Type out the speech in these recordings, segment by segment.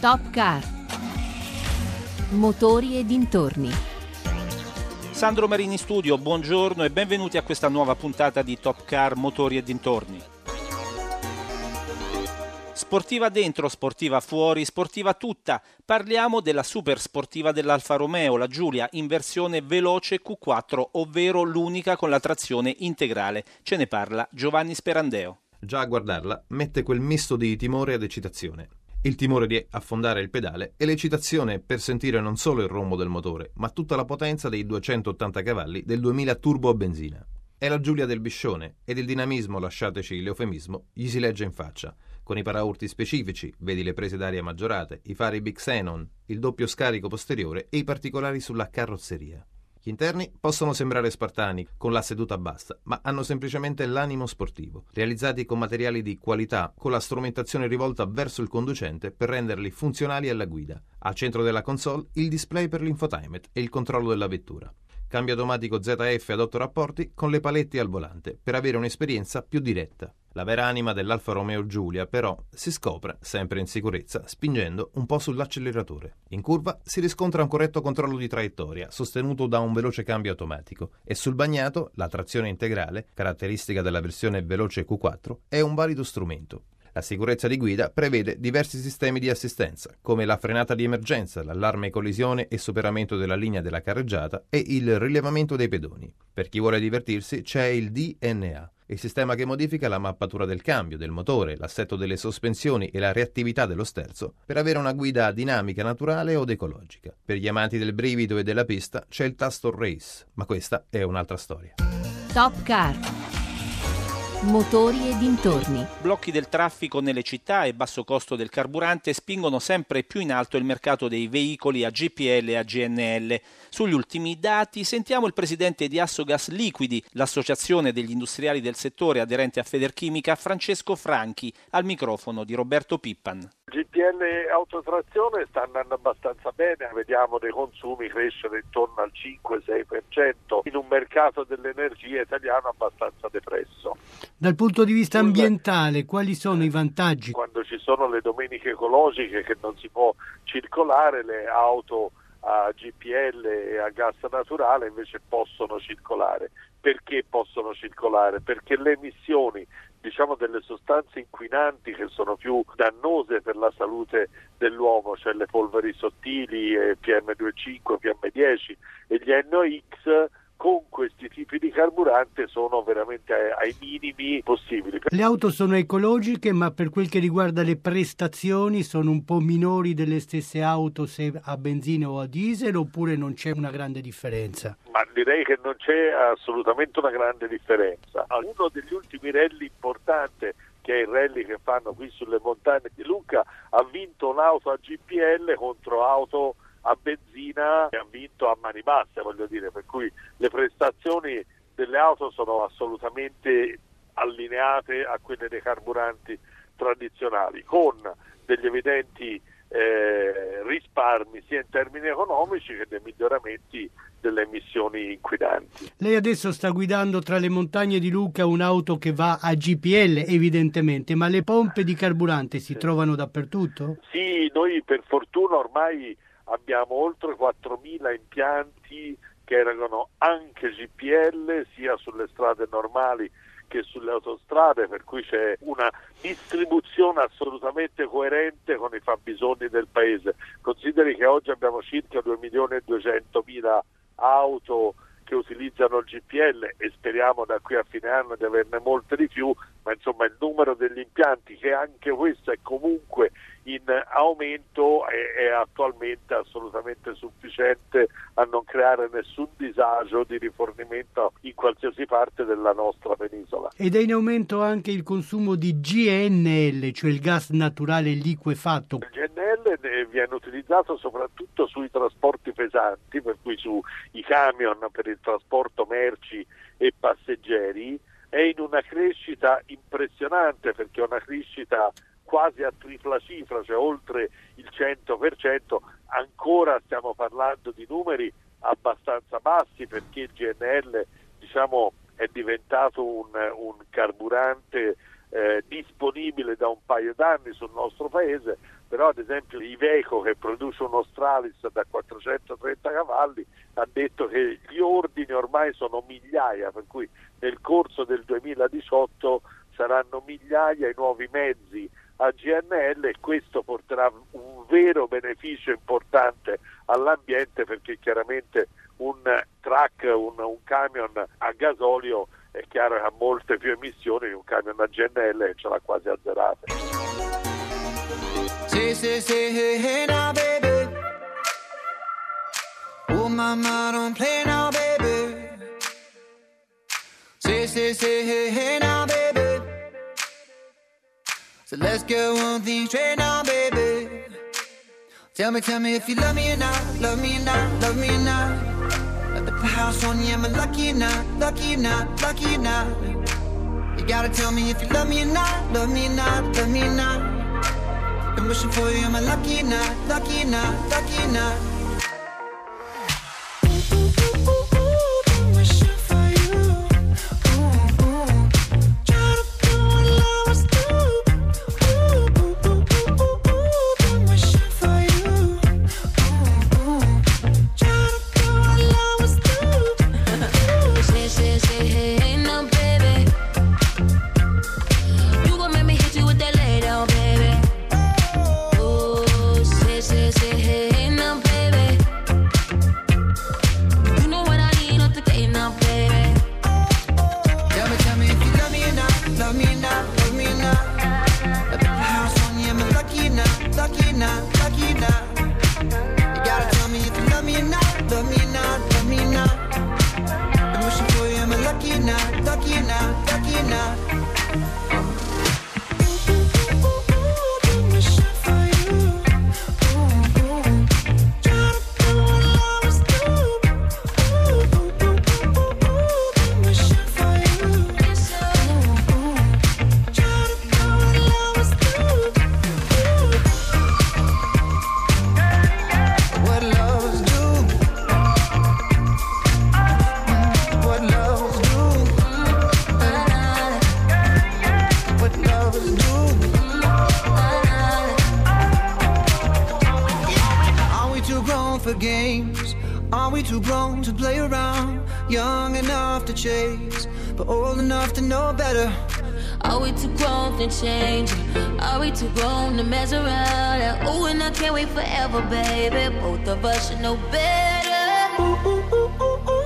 Top Car. Motori e dintorni. Sandro Marini in studio, buongiorno e benvenuti a questa nuova puntata di Top Car Motori e dintorni. Sportiva dentro, sportiva fuori, sportiva tutta. Parliamo della super sportiva dell'Alfa Romeo, la Giulia, in versione veloce Q4, ovvero l'unica con la trazione integrale. Ce ne parla Giovanni Sperandeo. Già a guardarla mette quel misto di timore ed eccitazione. Il timore di affondare il pedale e l'eccitazione per sentire non solo il rombo del motore, ma tutta la potenza dei 280 cavalli del 2000 turbo a benzina. È la Giulia del Biscione ed il dinamismo, lasciateci l'eufemismo, gli si legge in faccia, con i paraurti specifici, vedi le prese d'aria maggiorate, i fari Big Xenon, il doppio scarico posteriore e i particolari sulla carrozzeria. Gli interni possono sembrare spartani, con la seduta bassa, ma hanno semplicemente l'animo sportivo, realizzati con materiali di qualità, con la strumentazione rivolta verso il conducente per renderli funzionali alla guida. Al centro della console il display per l'infotainment e il controllo della vettura. Cambio automatico ZF ad 8 rapporti con le paletti al volante per avere un'esperienza più diretta. La vera anima dell'Alfa Romeo Giulia, però, si scopre, sempre in sicurezza, spingendo un po' sull'acceleratore. In curva si riscontra un corretto controllo di traiettoria, sostenuto da un veloce cambio automatico, e sul bagnato la trazione integrale, caratteristica della versione veloce Q4, è un valido strumento. La sicurezza di guida prevede diversi sistemi di assistenza, come la frenata di emergenza, l'allarme collisione e superamento della linea della carreggiata e il rilevamento dei pedoni. Per chi vuole divertirsi c'è il DNA, il sistema che modifica la mappatura del cambio, del motore, l'assetto delle sospensioni e la reattività dello sterzo per avere una guida dinamica, naturale od ecologica. Per gli amanti del brivido e della pista c'è il tasto Race, ma questa è un'altra storia. Top Car. Motori e dintorni. Blocchi del traffico nelle città e basso costo del carburante spingono sempre più in alto il mercato dei veicoli a GPL e a GNL. Sugli ultimi dati sentiamo il presidente di Assogas Liquidi, l'associazione degli industriali del settore aderente a Federchimica, Francesco Franchi, al microfono di Roberto Pippan. GPL autotrazione sta andando abbastanza bene, vediamo dei consumi crescere intorno al 5-6% in un mercato dell'energia italiano abbastanza depresso. Dal punto di vista ambientale, quali sono i vantaggi? Quando ci sono le domeniche ecologiche che non si può circolare, le auto a GPL e a gas naturale invece possono circolare. Perché possono circolare? Perché le emissioni diciamo delle sostanze inquinanti che sono più dannose per la salute dell'uomo, cioè le polveri sottili, PM2,5, PM10 e gli NOx con questi tipi di carburante sono veramente ai minimi possibili. Le auto sono ecologiche, ma per quel che riguarda le prestazioni sono un po' minori delle stesse auto se a benzina o a diesel oppure non c'è una grande differenza? Ma direi che non c'è assolutamente una grande differenza. Uno degli ultimi rally importanti che è il rally che fanno qui sulle montagne di Lucca, ha vinto un'auto a GPL contro auto a benzina e ha vinto a mani basse, voglio dire, per cui le prestazioni delle auto sono assolutamente allineate a quelle dei carburanti tradizionali, con degli evidenti eh, risparmi sia in termini economici che dei miglioramenti delle emissioni inquinanti. Lei adesso sta guidando tra le montagne di Luca un'auto che va a GPL evidentemente, ma le pompe di carburante si sì. trovano dappertutto? Sì, noi per fortuna ormai abbiamo oltre 4.000 impianti che erano anche GPL sia sulle strade normali che sulle autostrade, per cui c'è una distribuzione assolutamente coerente con i fabbisogni del paese. Consideri che oggi abbiamo circa 2 milioni e 200 mila auto che utilizzano il GPL e speriamo da qui a fine anno di averne molte di più, ma insomma il numero degli impianti che anche questo è comunque in aumento è, è, attualmente assolutamente sufficiente a non creare nessun disagio di rifornimento in qualsiasi parte della nostra penisola. Ed è in aumento anche il consumo di GNL, cioè il gas naturale liquefatto. Il GNL viene utilizzato soprattutto sui trasporti pesanti, per cui sui camion per il trasporto merci e passeggeri, è in una crescita impressionante perché è una crescita quasi a tripla cifra, cioè oltre il 100%, ancora stiamo parlando di numeri abbastanza bassi perché il GNL diciamo, è diventato un, un carburante eh, disponibile da un paio d'anni sul nostro paese, però ad esempio Iveco che produce uno Stralis da 430 cavalli ha detto che gli ordini ormai sono migliaia, per cui nel corso del 2018 saranno migliaia i nuovi mezzi a GNL e questo porterà un vero beneficio importante all'ambiente perché chiaramente un truck, un, un camion a gasolio è chiaro che ha molte più emissioni di un camion a GNL che ce l'ha quasi azzerate. Say, say, say, hey, hey now, baby. Oh, mama, don't play now, baby. Say, say, say, now, baby. So let's get one thing straight now, baby. Tell me, tell me if you love me or not, love me or not, love me or not. the house on you, am I lucky or not? Lucky or not? Lucky or not? You gotta tell me if you love me or not, love me or not, love me or not. I'm wishing for you, am I lucky or not? Lucky or not? Lucky or not? mañana. Young enough to chase, but old enough to know better. Are we too grown to change? Are we too grown to measure out? Oh, and I can't wait forever, baby. Both of us should know better. Ooh, ooh, ooh,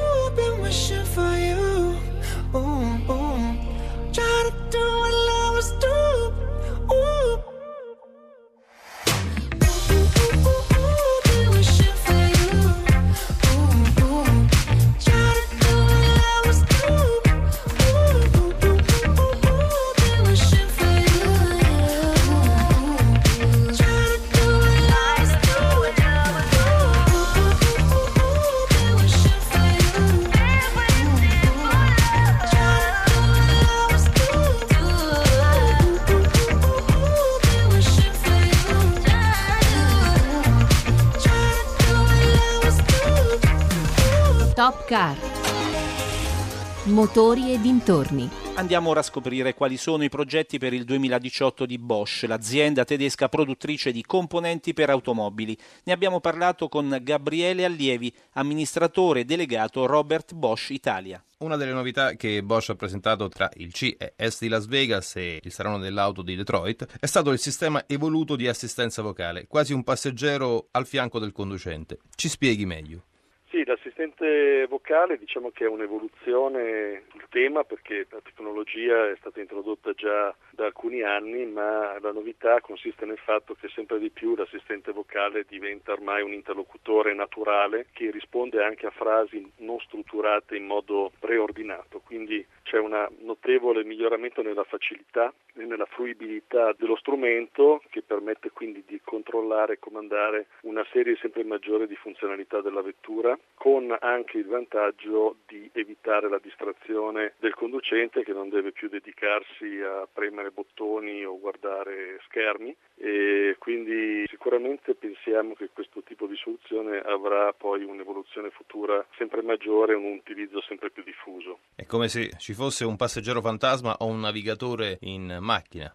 Motori e dintorni. Andiamo ora a scoprire quali sono i progetti per il 2018 di Bosch, l'azienda tedesca produttrice di componenti per automobili. Ne abbiamo parlato con Gabriele Allievi, amministratore delegato Robert Bosch Italia. Una delle novità che Bosch ha presentato tra il CES di Las Vegas e il Salone dell'Auto di Detroit è stato il sistema evoluto di assistenza vocale, quasi un passeggero al fianco del conducente. Ci spieghi meglio. Sì, l'assistente vocale diciamo che è un'evoluzione il tema perché la tecnologia è stata introdotta già da alcuni anni, ma la novità consiste nel fatto che sempre di più l'assistente vocale diventa ormai un interlocutore naturale che risponde anche a frasi non strutturate in modo preordinato, quindi c'è un notevole miglioramento nella facilità e nella fruibilità dello strumento che permette quindi di controllare e comandare una serie sempre maggiore di funzionalità della vettura con anche il vantaggio di evitare la distrazione del conducente che non deve più dedicarsi a premere bottoni o guardare schermi e quindi sicuramente pensiamo che questo tipo di soluzione avrà poi un'evoluzione futura sempre maggiore e un utilizzo sempre più diffuso. È come se ci fosse un passeggero fantasma o un navigatore in macchina.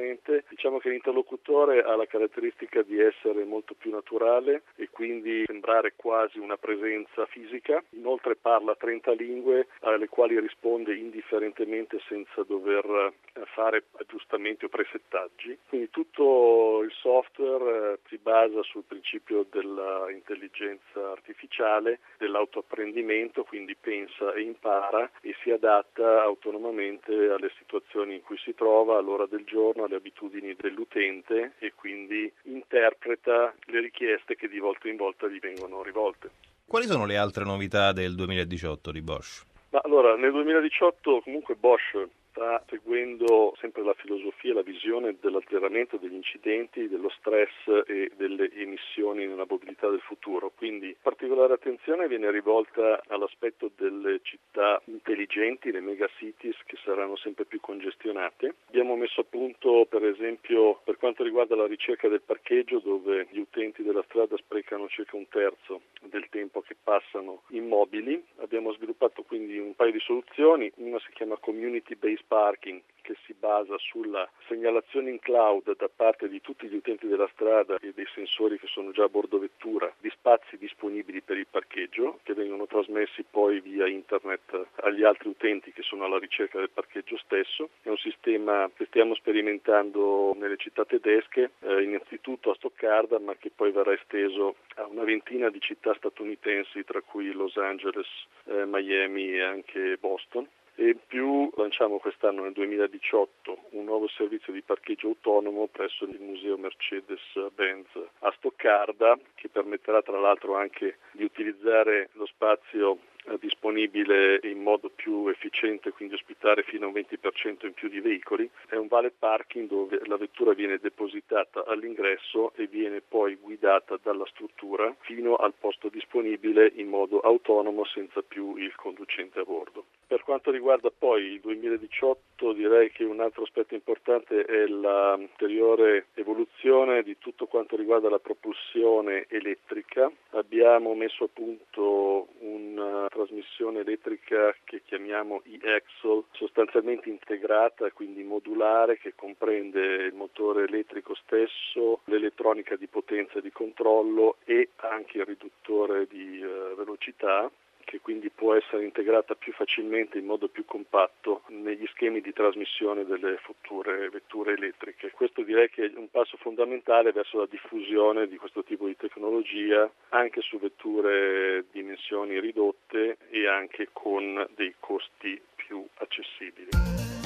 Esattamente, diciamo che l'interlocutore ha la caratteristica di essere molto più naturale e quindi sembrare quasi una presenza fisica, inoltre parla 30 lingue alle quali risponde indifferentemente senza dover eh, fare aggiustamenti o presettaggi, quindi tutto il software eh, si basa sul principio dell'intelligenza artificiale, dell'autoapprendimento, quindi pensa e impara e si adatta autonomamente alle situazioni in cui si trova, all'ora del giorno, alle abitudini dell'utente e quindi interpreta le richieste che di volta in volta gli vengono rivolte. Quali sono le altre novità del 2018 di Bosch? Ma allora, nel 2018 comunque Bosch sta seguendo sempre la filosofia, la visione dell'alteramento degli incidenti, dello stress e delle emissioni nella mobilità del futuro. Quindi particolare attenzione viene rivolta all'aspetto delle città intelligenti, le megacities che saranno sempre più congestionate. Abbiamo messo a punto per esempio per quanto riguarda la ricerca del parcheggio dove gli utenti della strada sprecano circa un terzo del tempo che passano immobili. Abbiamo sviluppato quindi un paio di soluzioni, una si chiama Community Based Parking che si basa sulla segnalazione in cloud da parte di tutti gli utenti della strada e dei sensori che sono già a bordo vettura di spazi disponibili per il parcheggio che vengono trasmessi poi via internet agli altri utenti che sono alla ricerca del parcheggio stesso. È un sistema che stiamo sperimentando nelle città tedesche, eh, innanzitutto a Stoccarda ma che poi verrà esteso a una ventina di città statunitensi tra cui Los Angeles, eh, Miami e anche Boston e in più lanciamo quest'anno nel 2018 un nuovo servizio di parcheggio autonomo presso il Museo Mercedes-Benz a Stoccarda che permetterà tra l'altro anche di utilizzare lo spazio eh, disponibile in modo più efficiente, quindi ospitare fino a un 20% in più di veicoli. È un vale parking dove la vettura viene depositata all'ingresso e viene poi guidata dalla struttura fino al posto disponibile in modo autonomo senza più il conducente a bordo. Per quanto riguarda poi il 2018 direi che un altro aspetto importante è l'ulteriore evoluzione di tutto quanto riguarda la propulsione elettrica. Abbiamo messo a punto una trasmissione elettrica che chiamiamo e-Axle, sostanzialmente integrata, quindi modulare, che comprende il motore elettrico stesso, l'elettronica di potenza e di controllo e anche il riduttore di eh, velocità che quindi può essere integrata più facilmente in modo più compatto negli schemi di trasmissione delle future vetture elettriche. Questo direi che è un passo fondamentale verso la diffusione di questo tipo di tecnologia anche su vetture dimensioni ridotte e anche con dei costi più accessibili.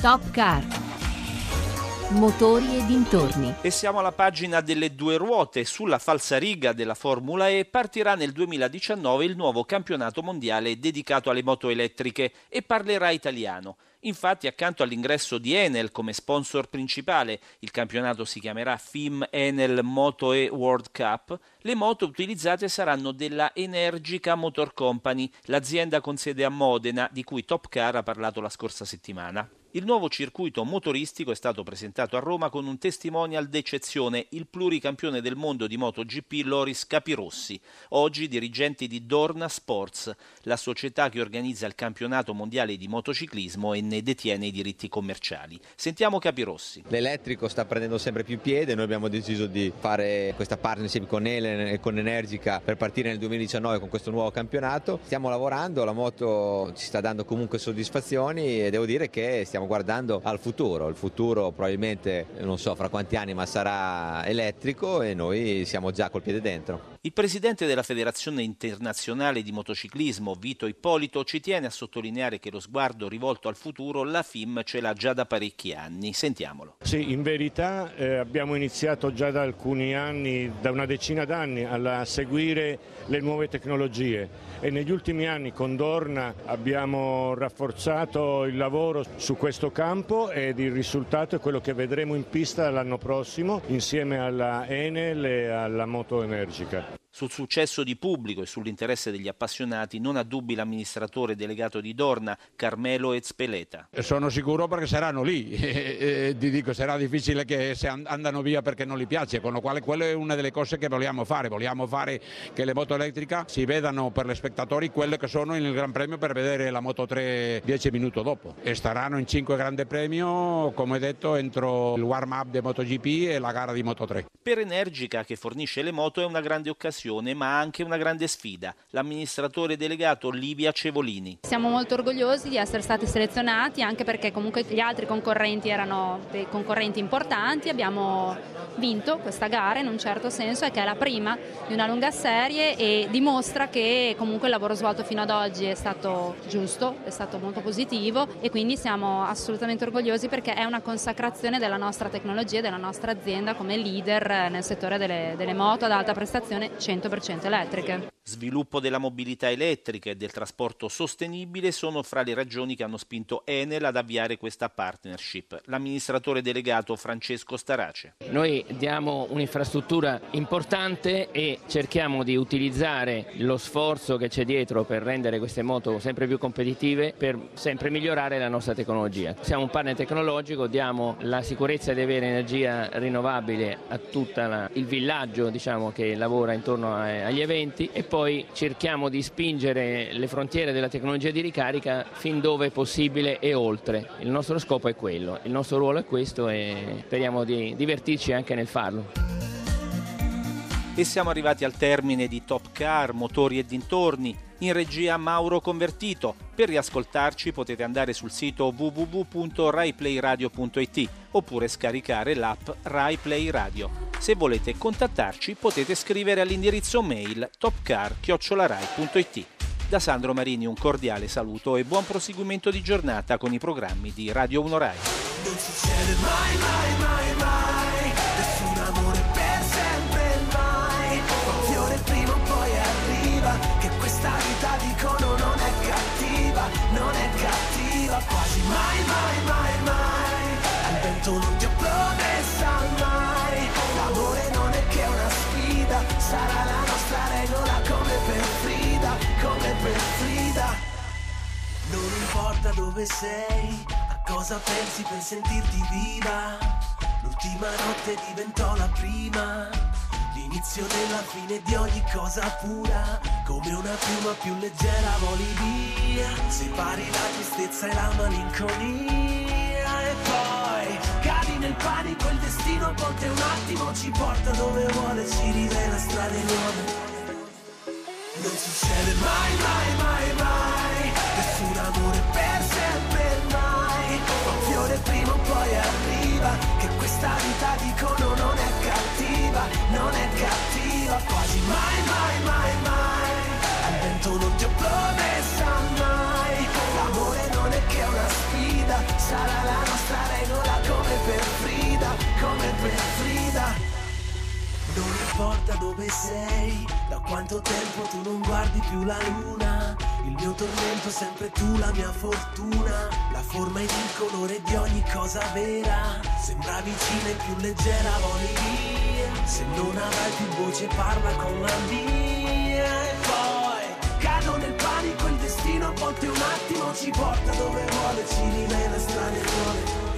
Top Car motori e dintorni. E siamo alla pagina delle due ruote. Sulla falsariga della Formula E partirà nel 2019 il nuovo campionato mondiale dedicato alle moto elettriche e parlerà italiano. Infatti, accanto all'ingresso di Enel come sponsor principale, il campionato si chiamerà FIM Enel Moto E World Cup, le moto utilizzate saranno della Energica Motor Company, l'azienda con sede a Modena, di cui Top Car ha parlato la scorsa settimana. Il nuovo circuito motoristico è stato presentato a Roma con un testimonial d'eccezione, il pluricampione del mondo di MotoGP Loris Capirossi, oggi dirigente di Dorna Sports, la società che organizza il campionato mondiale di motociclismo e ne detiene i diritti commerciali. Sentiamo Capirossi. L'elettrico sta prendendo sempre più piede, noi abbiamo deciso di fare questa partnership con Elen e con Energica per partire nel 2019 con questo nuovo campionato. Stiamo lavorando, la moto ci sta dando comunque soddisfazioni e devo dire che stiamo stiamo guardando al futuro, il futuro probabilmente non so fra quanti anni ma sarà elettrico e noi siamo già col piede dentro. Il presidente della Federazione Internazionale di Motociclismo, Vito Ippolito, ci tiene a sottolineare che lo sguardo rivolto al futuro la FIM ce l'ha già da parecchi anni. Sentiamolo. Sì, in verità eh, abbiamo iniziato già da alcuni anni, da una decina d'anni, a seguire le nuove tecnologie e negli ultimi anni con Dorna abbiamo rafforzato il lavoro su questo campo ed il risultato è quello che vedremo in pista l'anno prossimo insieme alla Enel e alla Moto Energica. Sul successo di pubblico e sull'interesse degli appassionati non ha dubbi l'amministratore delegato di Dorna, Carmelo Ezpeleta. Sono sicuro perché saranno lì, e, ti dico sarà difficile che se andano via perché non gli piace, con lo quale quella è una delle cose che vogliamo fare, vogliamo fare che le moto elettriche si vedano per gli spettatori quelle che sono nel Gran Premio per vedere la Moto 3 dieci minuti dopo e staranno in cinque Grande Premio, come detto, entro il warm up di MotoGP e la gara di Moto 3. Per Energica che fornisce le moto è una grande occasione ma anche una grande sfida. L'amministratore delegato Livia Cevolini. Siamo molto orgogliosi di essere stati selezionati anche perché comunque gli altri concorrenti erano dei concorrenti importanti, abbiamo vinto questa gara in un certo senso e che è la prima di una lunga serie e dimostra che comunque il lavoro svolto fino ad oggi è stato giusto, è stato molto positivo e quindi siamo assolutamente orgogliosi perché è una consacrazione della nostra tecnologia della nostra azienda come leader nel settore delle, delle moto ad alta prestazione 100% elettriche. Sviluppo della mobilità elettrica e del trasporto sostenibile sono fra le ragioni che hanno spinto Enel ad avviare questa partnership. L'amministratore delegato Francesco Starace. Noi diamo un'infrastruttura importante e cerchiamo di utilizzare lo sforzo che c'è dietro per rendere queste moto sempre più competitive per sempre migliorare la nostra tecnologia. Siamo un partner tecnologico, diamo la sicurezza di avere energia rinnovabile a tutto il villaggio diciamo, che lavora intorno agli eventi poi cerchiamo di spingere le frontiere della tecnologia di ricarica fin dove è possibile e oltre. Il nostro scopo è quello, il nostro ruolo è questo e speriamo di divertirci anche nel farlo. E siamo arrivati al termine di Top Car, motori e dintorni, in regia Mauro Convertito. Per riascoltarci potete andare sul sito www.raiplayradio.it oppure scaricare l'app RaiPlay Radio. Se volete contattarci potete scrivere all'indirizzo mail topcar.it. Da Sandro Marini un cordiale saluto e buon proseguimento di giornata con i programmi di Radio 1 Rai. Importa dove sei, a cosa pensi per sentirti viva, l'ultima notte diventò la prima l'inizio della fine di ogni cosa pura. Come una piuma più leggera voli via Separi la tristezza e la malinconia. E poi cadi nel panico Il destino volte un attimo ci porta dove vuole Ci rivela strade nuove. Non succede mai, mai, mai, mai questa vita dicono non è cattiva Non è cattiva quasi mai, mai, mai, mai. Al vento non ti ho promessa mai. L'amore non è che una sfida Sarà la nostra regola come per Frida Come per Frida. Non importa dove sei, da quanto tempo tu non guardi più la luna. Il mio tormento sempre tu, la mia fortuna. La forma ed il colore di ogni cosa vera. Sembra vicina e più leggera, voli via. Se non avrai più voce parla con la mia. E poi cado nel panico, il destino a volte un attimo ci porta dove vuole, ci rivela strane nuove.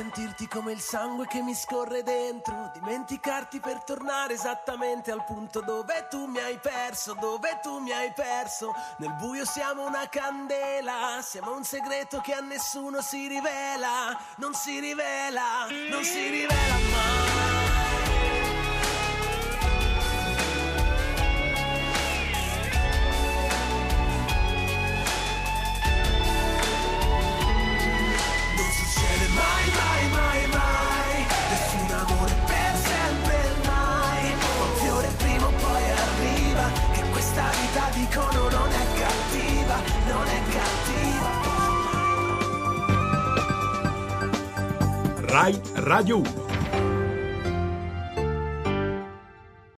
Sentirti come il sangue che mi scorre dentro, dimenticarti per tornare esattamente al punto dove tu mi hai perso, dove tu mi hai perso. Nel buio siamo una candela, siamo un segreto che a nessuno si rivela, non si rivela, non si rivela mai. dicono non è cattiva, non è cattiva. Rai Radio 1